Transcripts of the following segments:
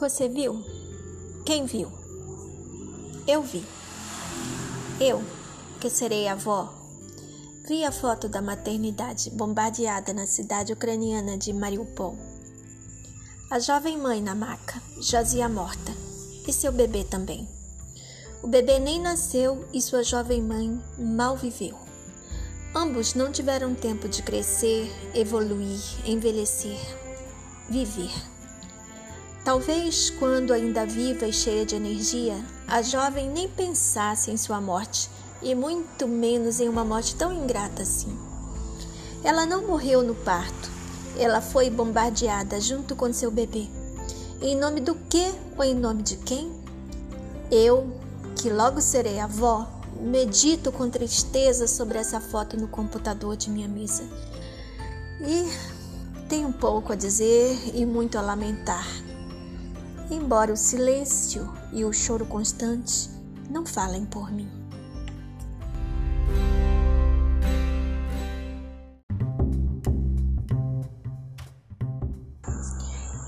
Você viu? Quem viu? Eu vi. Eu, que serei avó, vi a foto da maternidade bombardeada na cidade ucraniana de Mariupol. A jovem mãe na maca jazia morta e seu bebê também. O bebê nem nasceu e sua jovem mãe mal viveu. Ambos não tiveram tempo de crescer, evoluir, envelhecer, viver. Talvez, quando ainda viva e cheia de energia, a jovem nem pensasse em sua morte, e muito menos em uma morte tão ingrata assim. Ela não morreu no parto, ela foi bombardeada junto com seu bebê. Em nome do que ou em nome de quem? Eu, que logo serei avó, medito com tristeza sobre essa foto no computador de minha mesa. E tenho pouco a dizer e muito a lamentar embora o silêncio e o choro constante não falem por mim.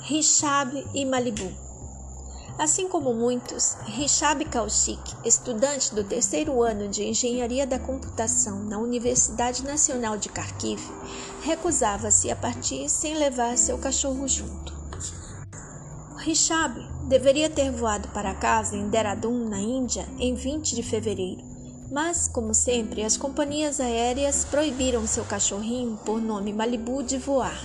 Richab e Malibu Assim como muitos, Richab Kaushik, estudante do terceiro ano de Engenharia da Computação na Universidade Nacional de Kharkiv, recusava-se a partir sem levar seu cachorro junto. Rishab deveria ter voado para casa em Dehradun, na Índia, em 20 de fevereiro, mas, como sempre, as companhias aéreas proibiram seu cachorrinho, por nome Malibu, de voar.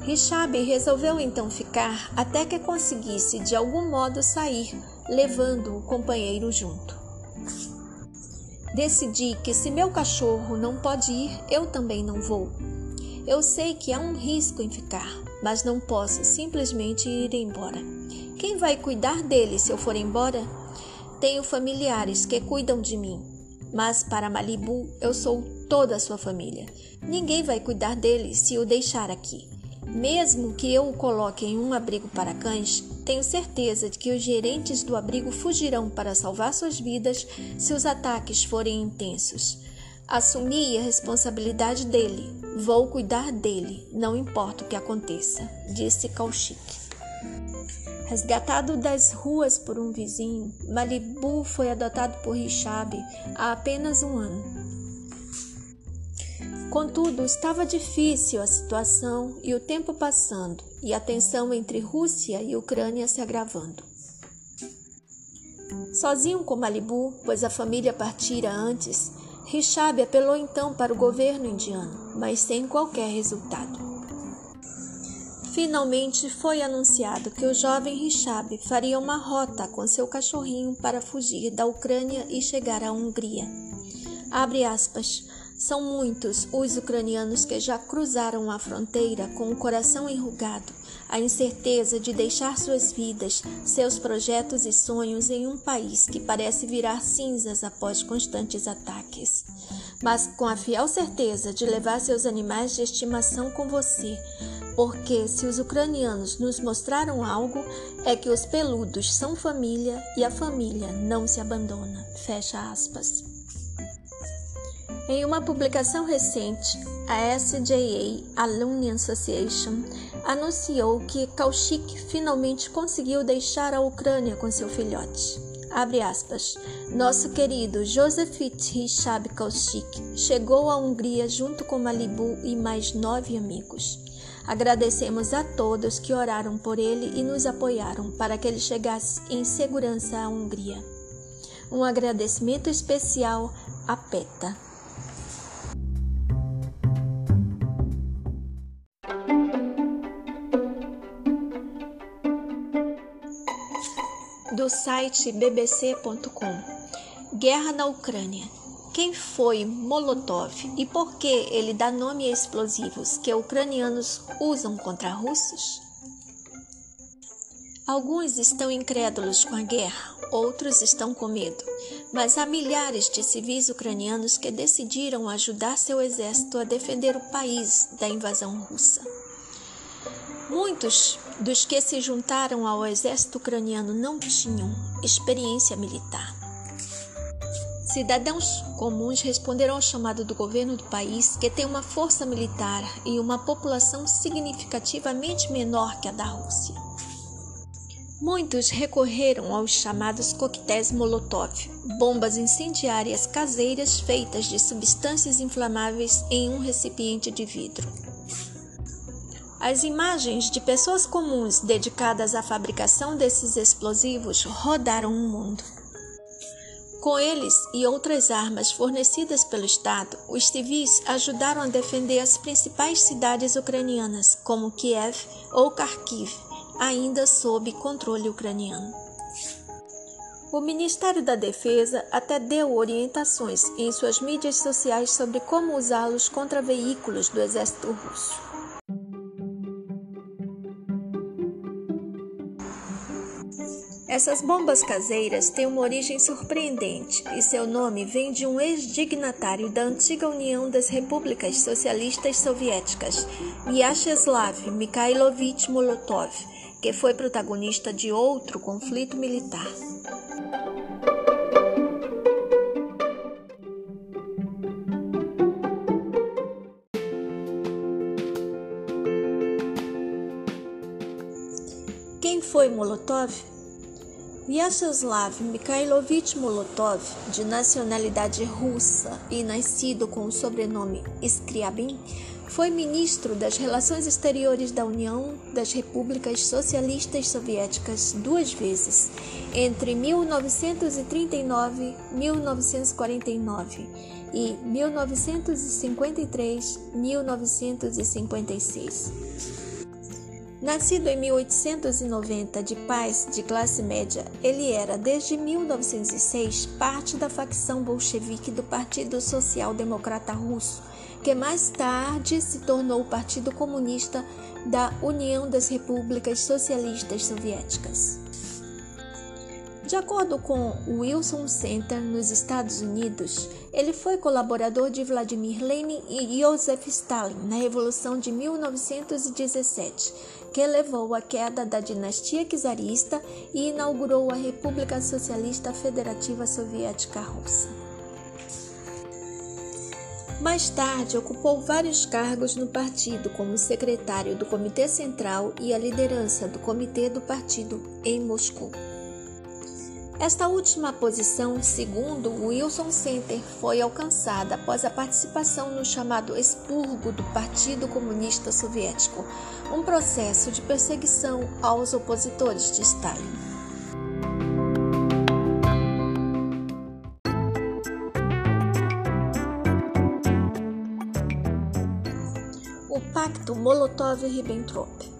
Rishab resolveu então ficar até que conseguisse de algum modo sair, levando o companheiro junto. Decidi que se meu cachorro não pode ir, eu também não vou. Eu sei que há um risco em ficar, mas não posso simplesmente ir embora. Quem vai cuidar dele se eu for embora? Tenho familiares que cuidam de mim, mas para Malibu eu sou toda a sua família. Ninguém vai cuidar dele se o deixar aqui. Mesmo que eu o coloque em um abrigo para cães, tenho certeza de que os gerentes do abrigo fugirão para salvar suas vidas se os ataques forem intensos. Assumi a responsabilidade dele. Vou cuidar dele, não importa o que aconteça, disse Kaushik. Resgatado das ruas por um vizinho, Malibu foi adotado por Richab há apenas um ano. Contudo, estava difícil a situação e o tempo passando, e a tensão entre Rússia e Ucrânia se agravando. Sozinho com Malibu, pois a família partira antes, Richab apelou então para o governo indiano, mas sem qualquer resultado. Finalmente foi anunciado que o jovem Richab faria uma rota com seu cachorrinho para fugir da Ucrânia e chegar à Hungria. Abre aspas. São muitos os ucranianos que já cruzaram a fronteira com o coração enrugado, a incerteza de deixar suas vidas, seus projetos e sonhos em um país que parece virar cinzas após constantes ataques. Mas com a fiel certeza de levar seus animais de estimação com você, porque se os ucranianos nos mostraram algo, é que os peludos são família e a família não se abandona. Fecha aspas. Em uma publicação recente, a SJA Alumni Association anunciou que Kaushik finalmente conseguiu deixar a Ucrânia com seu filhote. Aspas. Nosso querido Joseph Hishab Kaushik chegou à Hungria junto com Malibu e mais nove amigos. Agradecemos a todos que oraram por ele e nos apoiaram para que ele chegasse em segurança à Hungria. Um agradecimento especial a PETA. Do site bbc.com. Guerra na Ucrânia. Quem foi Molotov e por que ele dá nome a explosivos que ucranianos usam contra russos? Alguns estão incrédulos com a guerra, outros estão com medo, mas há milhares de civis ucranianos que decidiram ajudar seu exército a defender o país da invasão russa. Muitos dos que se juntaram ao exército ucraniano não tinham experiência militar. Cidadãos comuns responderam ao chamado do governo do país, que tem uma força militar e uma população significativamente menor que a da Rússia. Muitos recorreram aos chamados coquetéis Molotov, bombas incendiárias caseiras feitas de substâncias inflamáveis em um recipiente de vidro. As imagens de pessoas comuns dedicadas à fabricação desses explosivos rodaram o mundo. Com eles e outras armas fornecidas pelo Estado, os civis ajudaram a defender as principais cidades ucranianas, como Kiev ou Kharkiv, ainda sob controle ucraniano. O Ministério da Defesa até deu orientações em suas mídias sociais sobre como usá-los contra veículos do exército russo. Essas bombas caseiras têm uma origem surpreendente e seu nome vem de um ex-dignatário da antiga União das Repúblicas Socialistas Soviéticas, Vyacheslav Mikhailovich Molotov, que foi protagonista de outro conflito militar. Quem foi Molotov? Vyacheslav Mikhailovich Molotov, de nacionalidade russa e nascido com o sobrenome Scriabin, foi ministro das Relações Exteriores da União das Repúblicas Socialistas Soviéticas duas vezes, entre 1939 e 1949 e 1953-1956. Nascido em 1890 de pais de classe média, ele era desde 1906 parte da facção bolchevique do Partido Social Democrata Russo, que mais tarde se tornou o Partido Comunista da União das Repúblicas Socialistas Soviéticas. De acordo com o Wilson Center nos Estados Unidos, ele foi colaborador de Vladimir Lenin e Joseph Stalin na Revolução de 1917 que levou à queda da dinastia czarista e inaugurou a República Socialista Federativa Soviética Russa. Mais tarde, ocupou vários cargos no partido, como secretário do Comitê Central e a liderança do Comitê do Partido em Moscou. Esta última posição, segundo o Wilson Center, foi alcançada após a participação no chamado expurgo do Partido Comunista Soviético, um processo de perseguição aos opositores de Stalin. O Pacto Molotov-Ribbentrop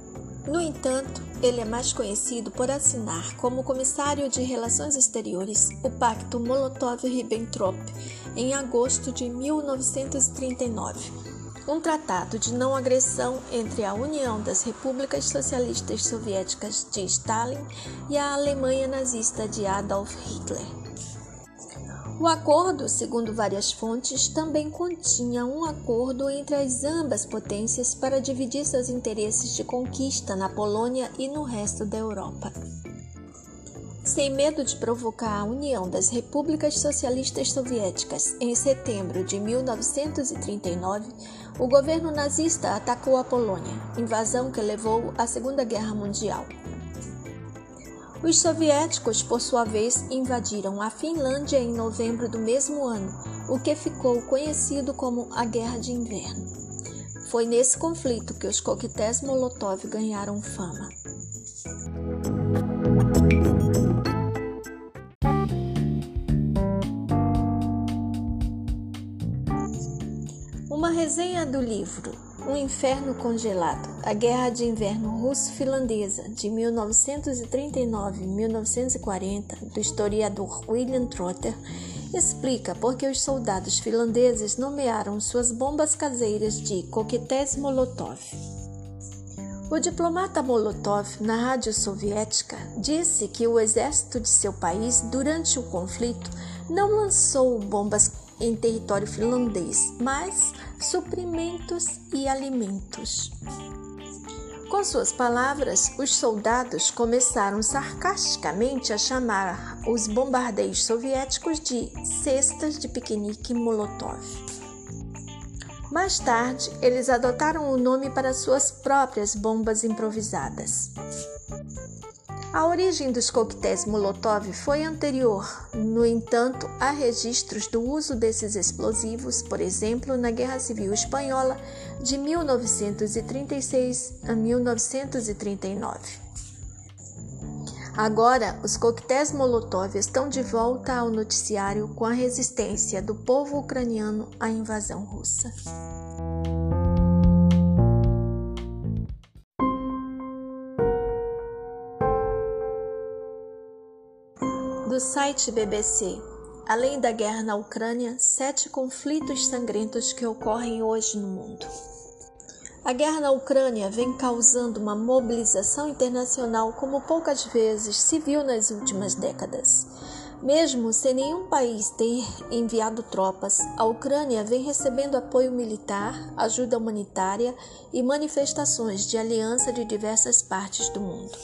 no entanto, ele é mais conhecido por assinar como comissário de Relações Exteriores o Pacto Molotov-Ribbentrop em agosto de 1939, um tratado de não agressão entre a União das Repúblicas Socialistas Soviéticas de Stalin e a Alemanha nazista de Adolf Hitler. O acordo, segundo várias fontes, também continha um acordo entre as ambas potências para dividir seus interesses de conquista na Polônia e no resto da Europa. Sem medo de provocar a união das repúblicas socialistas soviéticas em setembro de 1939, o governo nazista atacou a Polônia, invasão que levou à Segunda Guerra Mundial. Os soviéticos, por sua vez, invadiram a Finlândia em novembro do mesmo ano, o que ficou conhecido como a Guerra de Inverno. Foi nesse conflito que os coquetéis Molotov ganharam fama. Uma resenha do livro um Inferno Congelado, a Guerra de Inverno Russo-Finlandesa de 1939-1940, do historiador William Trotter, explica por que os soldados finlandeses nomearam suas bombas caseiras de coquetéis Molotov. O diplomata Molotov, na rádio soviética, disse que o exército de seu país, durante o conflito, não lançou bombas em território finlandês, mas suprimentos e alimentos. Com suas palavras, os soldados começaram sarcasticamente a chamar os bombardeios soviéticos de cestas de piquenique Molotov. Mais tarde, eles adotaram o nome para suas próprias bombas improvisadas. A origem dos coquetéis Molotov foi anterior, no entanto, há registros do uso desses explosivos, por exemplo, na Guerra Civil Espanhola de 1936 a 1939. Agora, os coquetéis Molotov estão de volta ao noticiário com a resistência do povo ucraniano à invasão russa. Do site BBC, além da guerra na Ucrânia, sete conflitos sangrentos que ocorrem hoje no mundo. A guerra na Ucrânia vem causando uma mobilização internacional como poucas vezes se viu nas últimas décadas. Mesmo sem nenhum país ter enviado tropas, a Ucrânia vem recebendo apoio militar, ajuda humanitária e manifestações de aliança de diversas partes do mundo.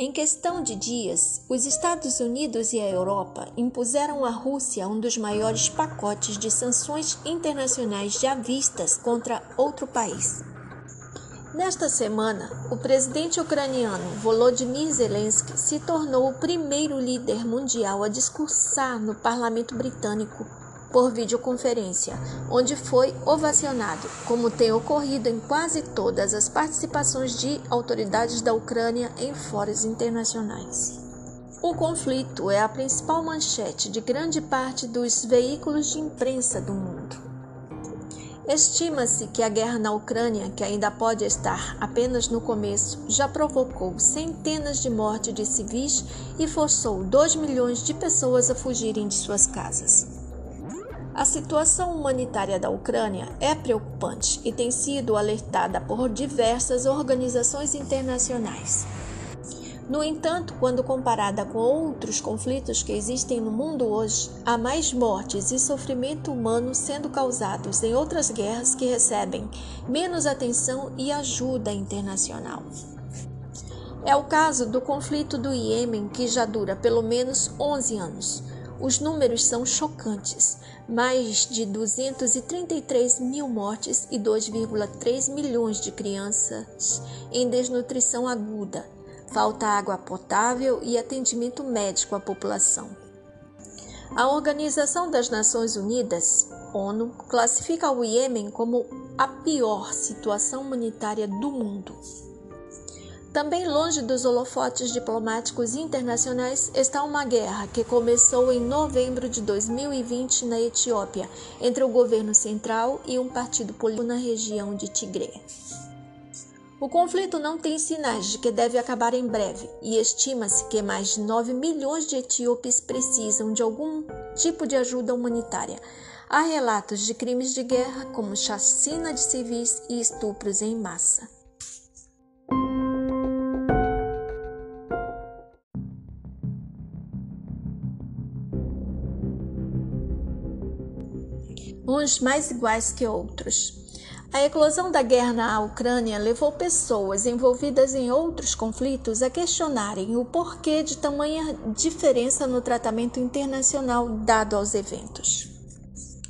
Em questão de dias, os Estados Unidos e a Europa impuseram à Rússia um dos maiores pacotes de sanções internacionais já vistas contra outro país. Nesta semana, o presidente ucraniano Volodymyr Zelensky se tornou o primeiro líder mundial a discursar no parlamento britânico por videoconferência, onde foi ovacionado, como tem ocorrido em quase todas as participações de autoridades da Ucrânia em fóruns internacionais. O conflito é a principal manchete de grande parte dos veículos de imprensa do mundo. Estima-se que a guerra na Ucrânia, que ainda pode estar apenas no começo, já provocou centenas de mortes de civis e forçou 2 milhões de pessoas a fugirem de suas casas. A situação humanitária da Ucrânia é preocupante e tem sido alertada por diversas organizações internacionais. No entanto, quando comparada com outros conflitos que existem no mundo hoje, há mais mortes e sofrimento humano sendo causados em outras guerras que recebem menos atenção e ajuda internacional. É o caso do conflito do Iêmen, que já dura pelo menos 11 anos. Os números são chocantes mais de 233 mil mortes e 2,3 milhões de crianças em desnutrição aguda, falta água potável e atendimento médico à população. A Organização das Nações Unidas, ONU, classifica o Iêmen como a pior situação humanitária do mundo. Também longe dos holofotes diplomáticos internacionais está uma guerra que começou em novembro de 2020 na Etiópia, entre o governo central e um partido político na região de Tigré. O conflito não tem sinais de que deve acabar em breve e estima-se que mais de 9 milhões de etíopes precisam de algum tipo de ajuda humanitária. Há relatos de crimes de guerra, como chacina de civis e estupros em massa. Uns mais iguais que outros. A eclosão da guerra na Ucrânia levou pessoas envolvidas em outros conflitos a questionarem o porquê de tamanha diferença no tratamento internacional dado aos eventos.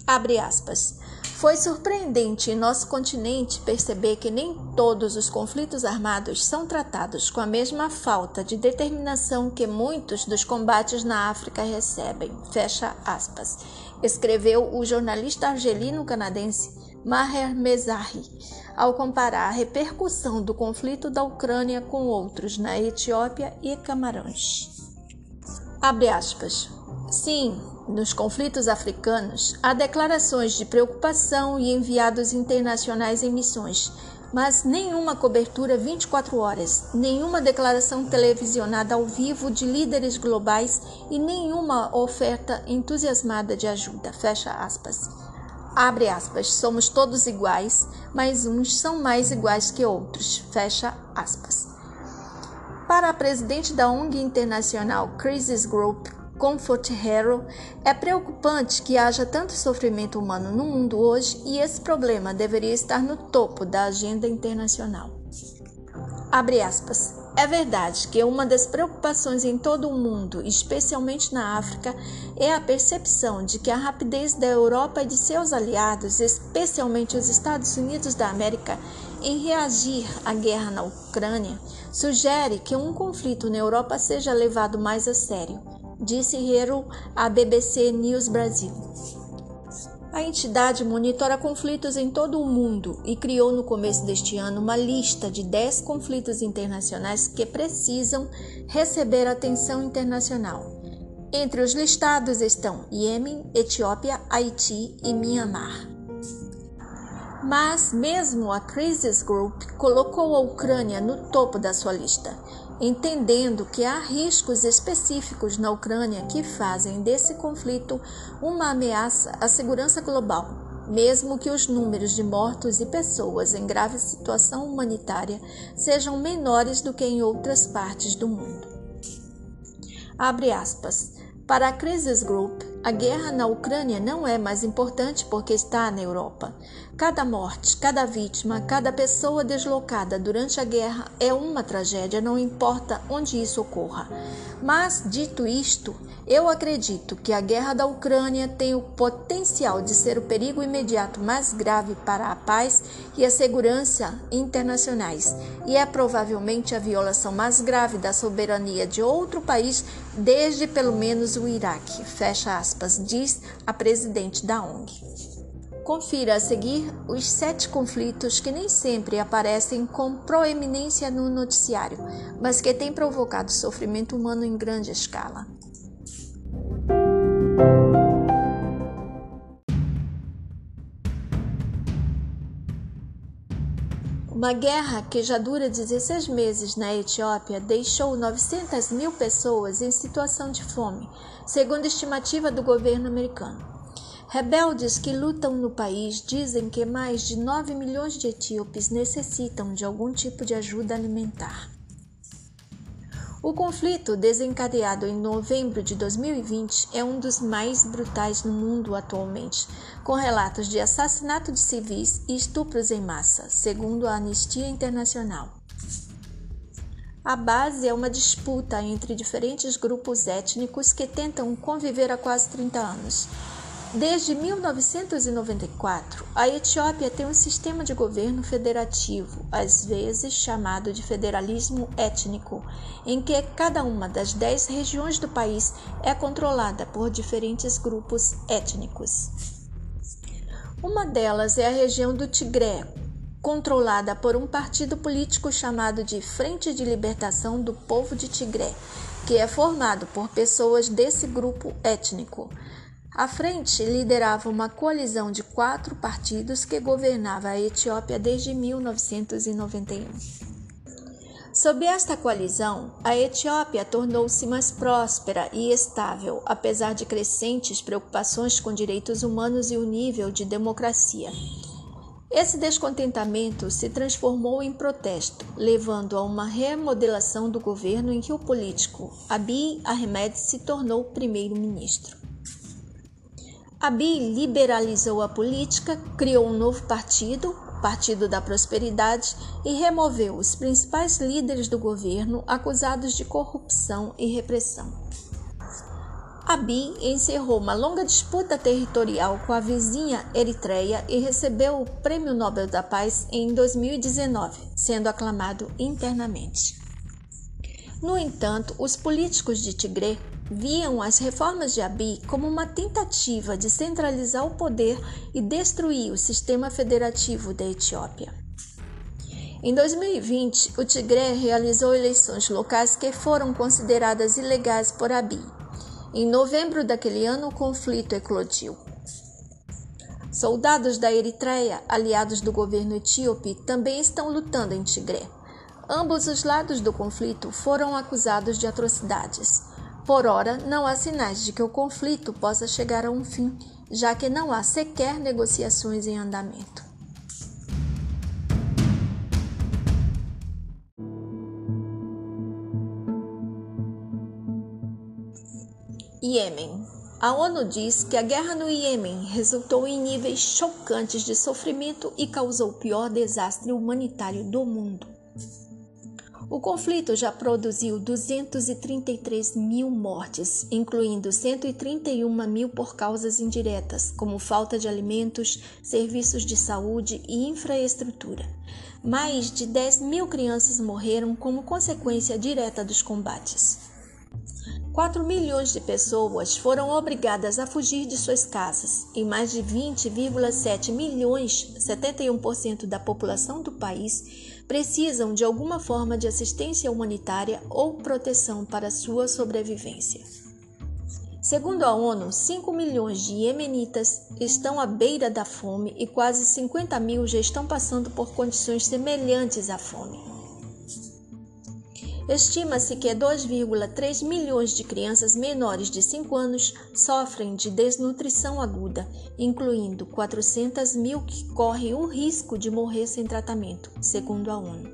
Abre aspas. Foi surpreendente em nosso continente perceber que nem todos os conflitos armados são tratados com a mesma falta de determinação que muitos dos combates na África recebem. Fecha aspas. Escreveu o jornalista argelino-canadense Maher Mezahi, ao comparar a repercussão do conflito da Ucrânia com outros na Etiópia e Camarões. Abre aspas. Sim, nos conflitos africanos, há declarações de preocupação e enviados internacionais em missões, mas nenhuma cobertura 24 horas, nenhuma declaração televisionada ao vivo de líderes globais e nenhuma oferta entusiasmada de ajuda. Fecha aspas. Abre aspas. Somos todos iguais, mas uns são mais iguais que outros. Fecha aspas. Para a presidente da ONG internacional Crisis Group, Comfort Hero, é preocupante que haja tanto sofrimento humano no mundo hoje e esse problema deveria estar no topo da agenda internacional. Abre aspas. É verdade que uma das preocupações em todo o mundo, especialmente na África, é a percepção de que a rapidez da Europa e de seus aliados, especialmente os Estados Unidos da América, em reagir à guerra na Ucrânia, sugere que um conflito na Europa seja levado mais a sério, disse Hero à BBC News Brasil. A entidade monitora conflitos em todo o mundo e criou no começo deste ano uma lista de 10 conflitos internacionais que precisam receber atenção internacional. Entre os listados estão Iêmen, Etiópia, Haiti e Myanmar. Mas mesmo a Crisis Group colocou a Ucrânia no topo da sua lista entendendo que há riscos específicos na Ucrânia que fazem desse conflito uma ameaça à segurança global, mesmo que os números de mortos e pessoas em grave situação humanitária sejam menores do que em outras partes do mundo. Abre aspas. Para a Crisis Group, a guerra na Ucrânia não é mais importante porque está na Europa. Cada morte, cada vítima, cada pessoa deslocada durante a guerra é uma tragédia, não importa onde isso ocorra. Mas, dito isto, eu acredito que a guerra da Ucrânia tem o potencial de ser o perigo imediato mais grave para a paz e a segurança internacionais, e é provavelmente a violação mais grave da soberania de outro país desde pelo menos o Iraque. Fecha aspas, diz a presidente da ONG. Confira a seguir os sete conflitos que nem sempre aparecem com proeminência no noticiário, mas que têm provocado sofrimento humano em grande escala. Uma guerra que já dura 16 meses na Etiópia deixou 900 mil pessoas em situação de fome, segundo estimativa do governo americano. Rebeldes que lutam no país dizem que mais de 9 milhões de etíopes necessitam de algum tipo de ajuda alimentar. O conflito desencadeado em novembro de 2020 é um dos mais brutais no mundo atualmente, com relatos de assassinato de civis e estupros em massa, segundo a Anistia Internacional. A base é uma disputa entre diferentes grupos étnicos que tentam conviver há quase 30 anos Desde 1994, a Etiópia tem um sistema de governo federativo, às vezes chamado de federalismo étnico, em que cada uma das dez regiões do país é controlada por diferentes grupos étnicos. Uma delas é a região do Tigré, controlada por um partido político chamado de Frente de Libertação do Povo de Tigré, que é formado por pessoas desse grupo étnico. A frente liderava uma coalizão de quatro partidos que governava a Etiópia desde 1991. Sob esta coalizão, a Etiópia tornou-se mais próspera e estável, apesar de crescentes preocupações com direitos humanos e o nível de democracia. Esse descontentamento se transformou em protesto, levando a uma remodelação do governo em que o político Abiy Ahmed se tornou primeiro-ministro. Abiy liberalizou a política, criou um novo partido, o Partido da Prosperidade, e removeu os principais líderes do governo acusados de corrupção e repressão. Abiy encerrou uma longa disputa territorial com a vizinha Eritreia e recebeu o Prêmio Nobel da Paz em 2019, sendo aclamado internamente. No entanto, os políticos de Tigré viam as reformas de Abiy como uma tentativa de centralizar o poder e destruir o sistema federativo da Etiópia. Em 2020, o Tigré realizou eleições locais que foram consideradas ilegais por Abiy. Em novembro daquele ano, o conflito eclodiu. Soldados da Eritreia, aliados do governo etíope, também estão lutando em Tigré. Ambos os lados do conflito foram acusados de atrocidades. Por ora, não há sinais de que o conflito possa chegar a um fim, já que não há sequer negociações em andamento. Iêmen. A ONU diz que a guerra no Iêmen resultou em níveis chocantes de sofrimento e causou o pior desastre humanitário do mundo. O conflito já produziu 233 mil mortes, incluindo 131 mil por causas indiretas, como falta de alimentos, serviços de saúde e infraestrutura. Mais de 10 mil crianças morreram como consequência direta dos combates. 4 milhões de pessoas foram obrigadas a fugir de suas casas e mais de 20,7 milhões, 71% da população do país, precisam de alguma forma de assistência humanitária ou proteção para sua sobrevivência. Segundo a ONU, 5 milhões de iemenitas estão à beira da fome e quase 50 mil já estão passando por condições semelhantes à fome. Estima-se que 2,3 milhões de crianças menores de 5 anos sofrem de desnutrição aguda, incluindo 400 mil que correm o risco de morrer sem tratamento, segundo a ONU.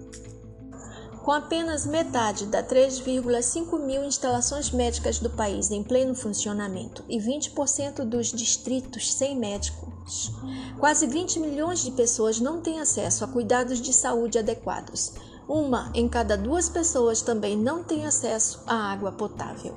Com apenas metade das 3,5 mil instalações médicas do país em pleno funcionamento e 20% dos distritos sem médicos, quase 20 milhões de pessoas não têm acesso a cuidados de saúde adequados uma em cada duas pessoas também não tem acesso à água potável.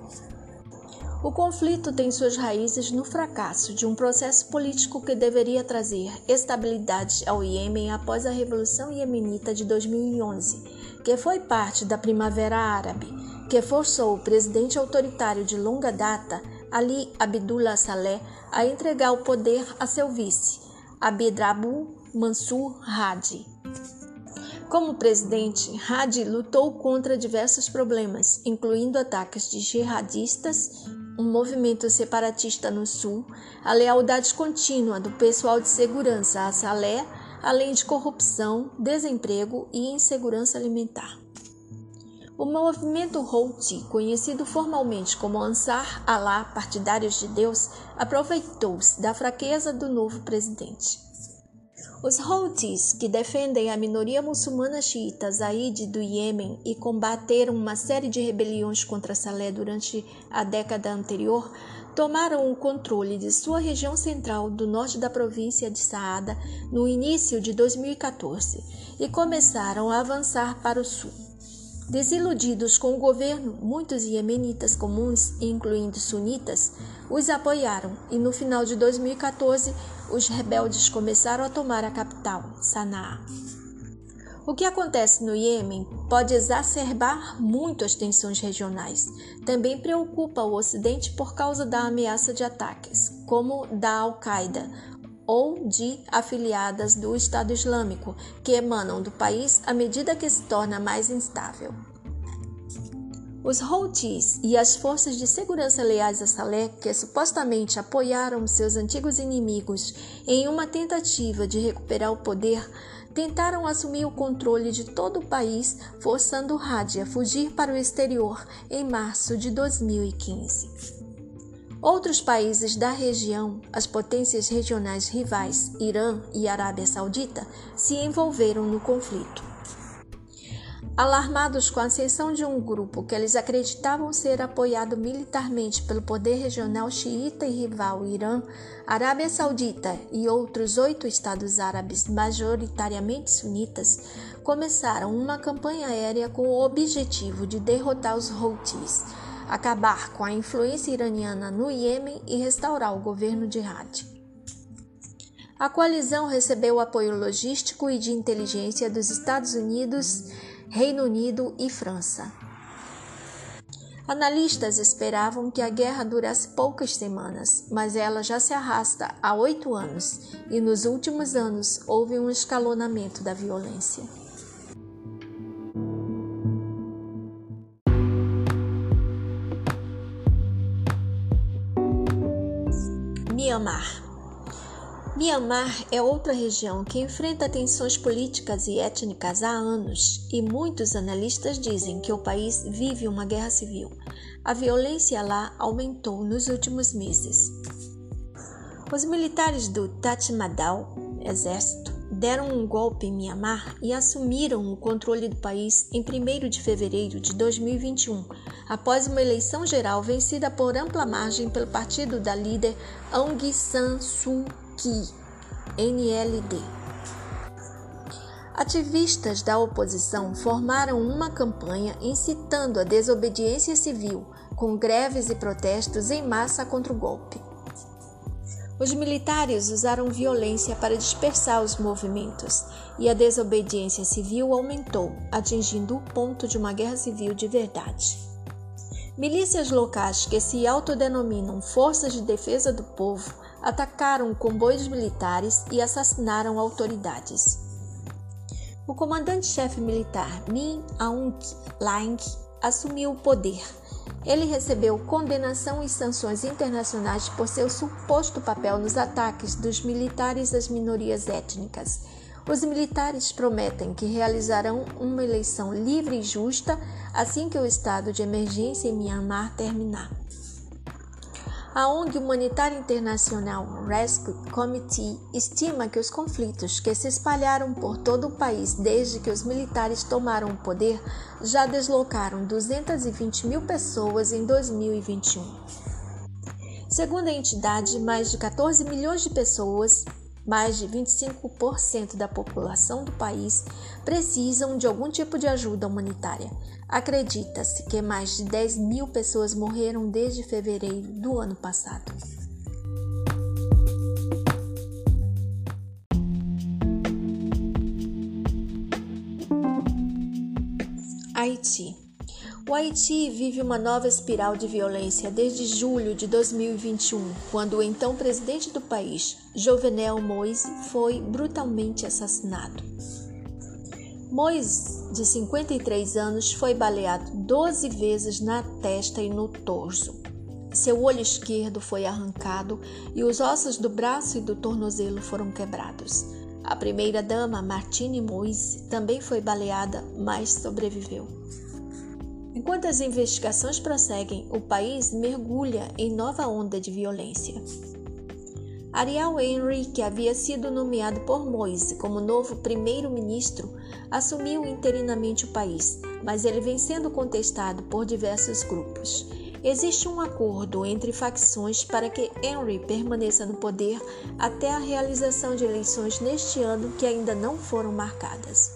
O conflito tem suas raízes no fracasso de um processo político que deveria trazer estabilidade ao Iêmen após a Revolução Iemenita de 2011, que foi parte da Primavera Árabe, que forçou o presidente autoritário de longa data, Ali Abdullah Saleh, a entregar o poder a seu vice, Abdrabu Mansur Hadi. Como presidente, Hadi lutou contra diversos problemas, incluindo ataques de jihadistas, um movimento separatista no sul, a lealdade contínua do pessoal de segurança a Salé, além de corrupção, desemprego e insegurança alimentar. O movimento Houthi, conhecido formalmente como Ansar Allah, partidários de Deus, aproveitou-se da fraqueza do novo presidente. Os Houthis, que defendem a minoria muçulmana xiita Zaid do Iêmen e combateram uma série de rebeliões contra Salé durante a década anterior, tomaram o controle de sua região central do norte da província de Saada no início de 2014 e começaram a avançar para o sul. Desiludidos com o governo, muitos iemenitas comuns, incluindo sunitas, os apoiaram e no final de 2014 os rebeldes começaram a tomar a capital, Sanaa. O que acontece no Iêmen pode exacerbar muito as tensões regionais. Também preocupa o Ocidente por causa da ameaça de ataques, como da Al-Qaeda ou de afiliadas do Estado Islâmico, que emanam do país à medida que se torna mais instável. Os Houthis e as forças de segurança leais a Saleh, que supostamente apoiaram seus antigos inimigos em uma tentativa de recuperar o poder, tentaram assumir o controle de todo o país, forçando Hadi a fugir para o exterior em março de 2015. Outros países da região, as potências regionais rivais, Irã e Arábia Saudita, se envolveram no conflito. Alarmados com a ascensão de um grupo que eles acreditavam ser apoiado militarmente pelo poder regional xiita e rival Irã, Arábia Saudita e outros oito estados árabes majoritariamente sunitas começaram uma campanha aérea com o objetivo de derrotar os Houthis, acabar com a influência iraniana no Iêmen e restaurar o governo de Hadi. A coalizão recebeu apoio logístico e de inteligência dos Estados Unidos Reino Unido e França. Analistas esperavam que a guerra durasse poucas semanas, mas ela já se arrasta há oito anos e nos últimos anos houve um escalonamento da violência. Myanmar Myanmar é outra região que enfrenta tensões políticas e étnicas há anos, e muitos analistas dizem que o país vive uma guerra civil. A violência lá aumentou nos últimos meses. Os militares do Tatmadaw, exército, deram um golpe em Myanmar e assumiram o controle do país em 1 de fevereiro de 2021, após uma eleição geral vencida por ampla margem pelo partido da líder Aung San Suu Kyi, NLD. Ativistas da oposição formaram uma campanha incitando a desobediência civil, com greves e protestos em massa contra o golpe. Os militares usaram violência para dispersar os movimentos e a desobediência civil aumentou, atingindo o ponto de uma guerra civil de verdade. Milícias locais que se autodenominam Forças de Defesa do Povo atacaram comboios militares e assassinaram autoridades. O comandante-chefe militar Min Aung Hlaing assumiu o poder. Ele recebeu condenação e sanções internacionais por seu suposto papel nos ataques dos militares às minorias étnicas. Os militares prometem que realizarão uma eleição livre e justa assim que o estado de emergência em Myanmar terminar. A ONG Humanitária Internacional Rescue Committee estima que os conflitos que se espalharam por todo o país desde que os militares tomaram o poder já deslocaram 220 mil pessoas em 2021. Segundo a entidade, mais de 14 milhões de pessoas mais de 25% da população do país precisam de algum tipo de ajuda humanitária. Acredita-se que mais de 10 mil pessoas morreram desde fevereiro do ano passado. Haiti o Haiti vive uma nova espiral de violência desde julho de 2021, quando o então presidente do país, Jovenel Moise, foi brutalmente assassinado. Moise, de 53 anos, foi baleado 12 vezes na testa e no torso. Seu olho esquerdo foi arrancado e os ossos do braço e do tornozelo foram quebrados. A primeira-dama, Martine Moise, também foi baleada, mas sobreviveu. Enquanto as investigações prosseguem, o país mergulha em nova onda de violência. Ariel Henry, que havia sido nomeado por Moise como novo primeiro-ministro, assumiu interinamente o país, mas ele vem sendo contestado por diversos grupos. Existe um acordo entre facções para que Henry permaneça no poder até a realização de eleições neste ano que ainda não foram marcadas.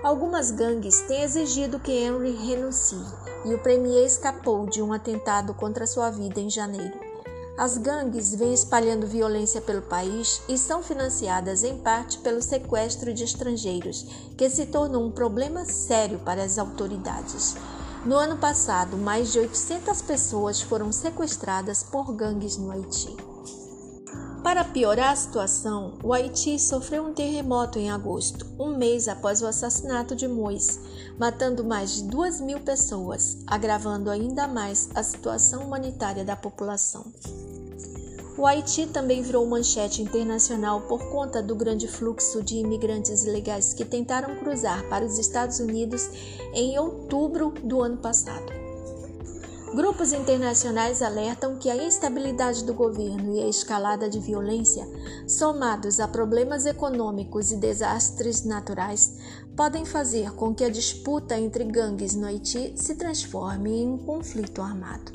Algumas gangues têm exigido que Henry renuncie e o premier escapou de um atentado contra sua vida em janeiro. As gangues vêm espalhando violência pelo país e são financiadas em parte pelo sequestro de estrangeiros, que se tornou um problema sério para as autoridades. No ano passado, mais de 800 pessoas foram sequestradas por gangues no Haiti. Para piorar a situação, o Haiti sofreu um terremoto em agosto, um mês após o assassinato de Mois, matando mais de duas mil pessoas, agravando ainda mais a situação humanitária da população. O Haiti também virou manchete internacional por conta do grande fluxo de imigrantes ilegais que tentaram cruzar para os Estados Unidos em outubro do ano passado. Grupos internacionais alertam que a instabilidade do governo e a escalada de violência, somados a problemas econômicos e desastres naturais, podem fazer com que a disputa entre gangues no Haiti se transforme em um conflito armado.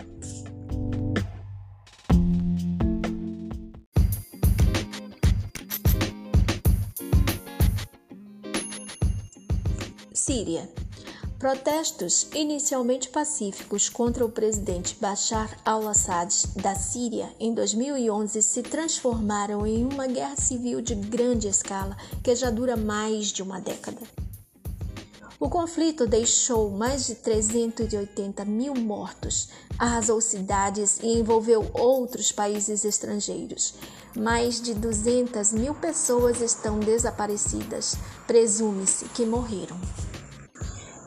Síria Protestos inicialmente pacíficos contra o presidente Bashar al-Assad da Síria em 2011 se transformaram em uma guerra civil de grande escala que já dura mais de uma década. O conflito deixou mais de 380 mil mortos, arrasou cidades e envolveu outros países estrangeiros. Mais de 200 mil pessoas estão desaparecidas. Presume-se que morreram.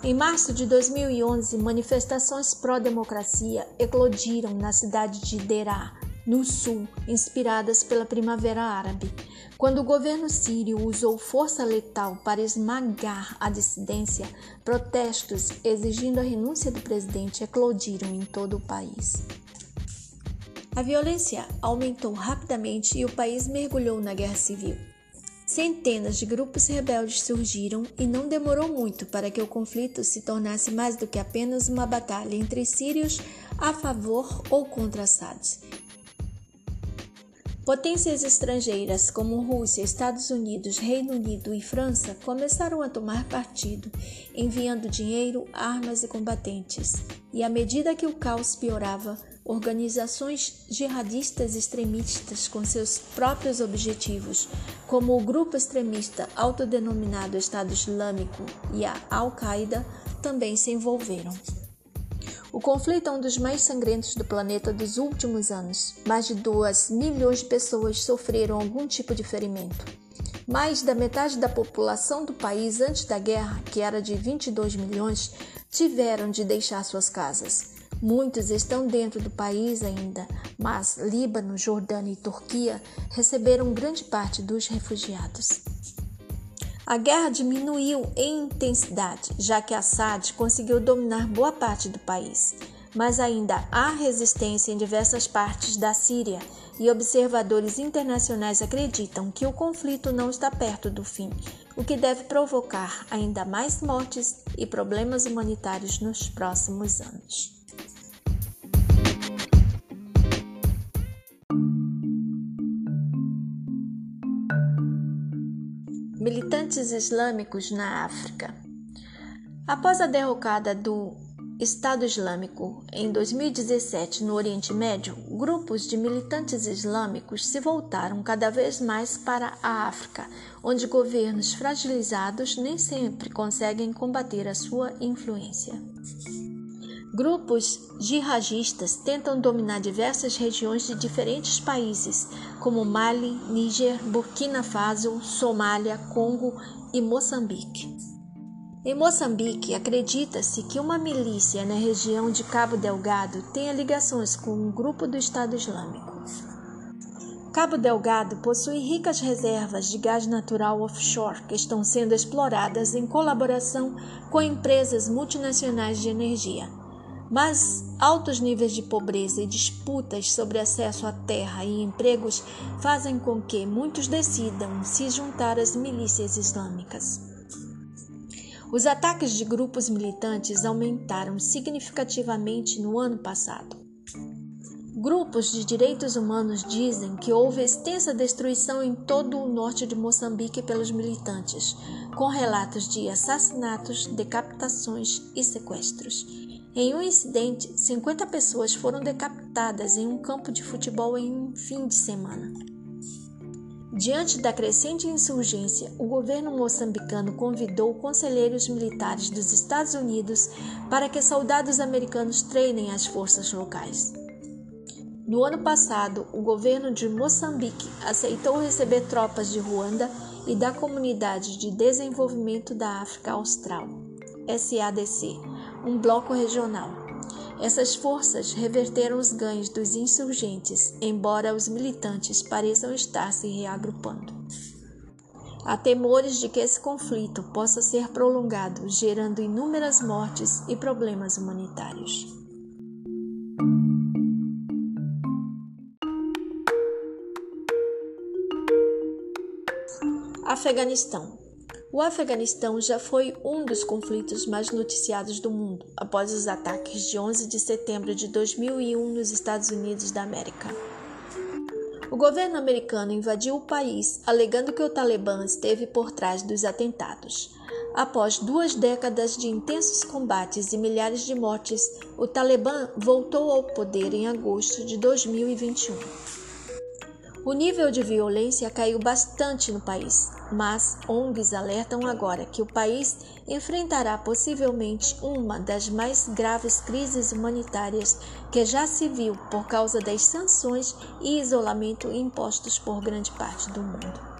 Em março de 2011, manifestações pró-democracia eclodiram na cidade de Derá, no sul, inspiradas pela Primavera Árabe, quando o governo sírio usou força letal para esmagar a dissidência, protestos exigindo a renúncia do presidente eclodiram em todo o país. A violência aumentou rapidamente e o país mergulhou na guerra civil. Centenas de grupos rebeldes surgiram e não demorou muito para que o conflito se tornasse mais do que apenas uma batalha entre sírios a favor ou contra Assad. Potências estrangeiras como Rússia, Estados Unidos, Reino Unido e França começaram a tomar partido, enviando dinheiro, armas e combatentes. E à medida que o caos piorava, organizações jihadistas extremistas com seus próprios objetivos, como o grupo extremista autodenominado Estado Islâmico e a Al-Qaeda, também se envolveram. O conflito é um dos mais sangrentos do planeta dos últimos anos. Mais de 2 milhões de pessoas sofreram algum tipo de ferimento. Mais da metade da população do país antes da guerra, que era de 22 milhões, tiveram de deixar suas casas. Muitos estão dentro do país ainda, mas Líbano, Jordânia e Turquia receberam grande parte dos refugiados. A guerra diminuiu em intensidade, já que Assad conseguiu dominar boa parte do país, mas ainda há resistência em diversas partes da Síria e observadores internacionais acreditam que o conflito não está perto do fim, o que deve provocar ainda mais mortes e problemas humanitários nos próximos anos. Militantes islâmicos na África. Após a derrocada do Estado Islâmico em 2017 no Oriente Médio, grupos de militantes islâmicos se voltaram cada vez mais para a África, onde governos fragilizados nem sempre conseguem combater a sua influência. Grupos jihadistas tentam dominar diversas regiões de diferentes países, como Mali, Níger, Burkina Faso, Somália, Congo e Moçambique. Em Moçambique, acredita-se que uma milícia na região de Cabo Delgado tenha ligações com um grupo do Estado Islâmico. Cabo Delgado possui ricas reservas de gás natural offshore que estão sendo exploradas em colaboração com empresas multinacionais de energia. Mas altos níveis de pobreza e disputas sobre acesso à terra e empregos fazem com que muitos decidam se juntar às milícias islâmicas. Os ataques de grupos militantes aumentaram significativamente no ano passado. Grupos de direitos humanos dizem que houve extensa destruição em todo o norte de Moçambique pelos militantes, com relatos de assassinatos, decapitações e sequestros. Em um incidente, 50 pessoas foram decapitadas em um campo de futebol em um fim de semana. Diante da crescente insurgência, o governo moçambicano convidou conselheiros militares dos Estados Unidos para que soldados americanos treinem as forças locais. No ano passado, o governo de Moçambique aceitou receber tropas de Ruanda e da Comunidade de Desenvolvimento da África Austral, SADC, um bloco regional. Essas forças reverteram os ganhos dos insurgentes, embora os militantes pareçam estar se reagrupando. Há temores de que esse conflito possa ser prolongado, gerando inúmeras mortes e problemas humanitários. Afeganistão o Afeganistão já foi um dos conflitos mais noticiados do mundo após os ataques de 11 de setembro de 2001 nos Estados Unidos da América. O governo americano invadiu o país alegando que o Talibã esteve por trás dos atentados. Após duas décadas de intensos combates e milhares de mortes, o Talibã voltou ao poder em agosto de 2021. O nível de violência caiu bastante no país, mas ONGs alertam agora que o país enfrentará possivelmente uma das mais graves crises humanitárias que já se viu por causa das sanções e isolamento impostos por grande parte do mundo.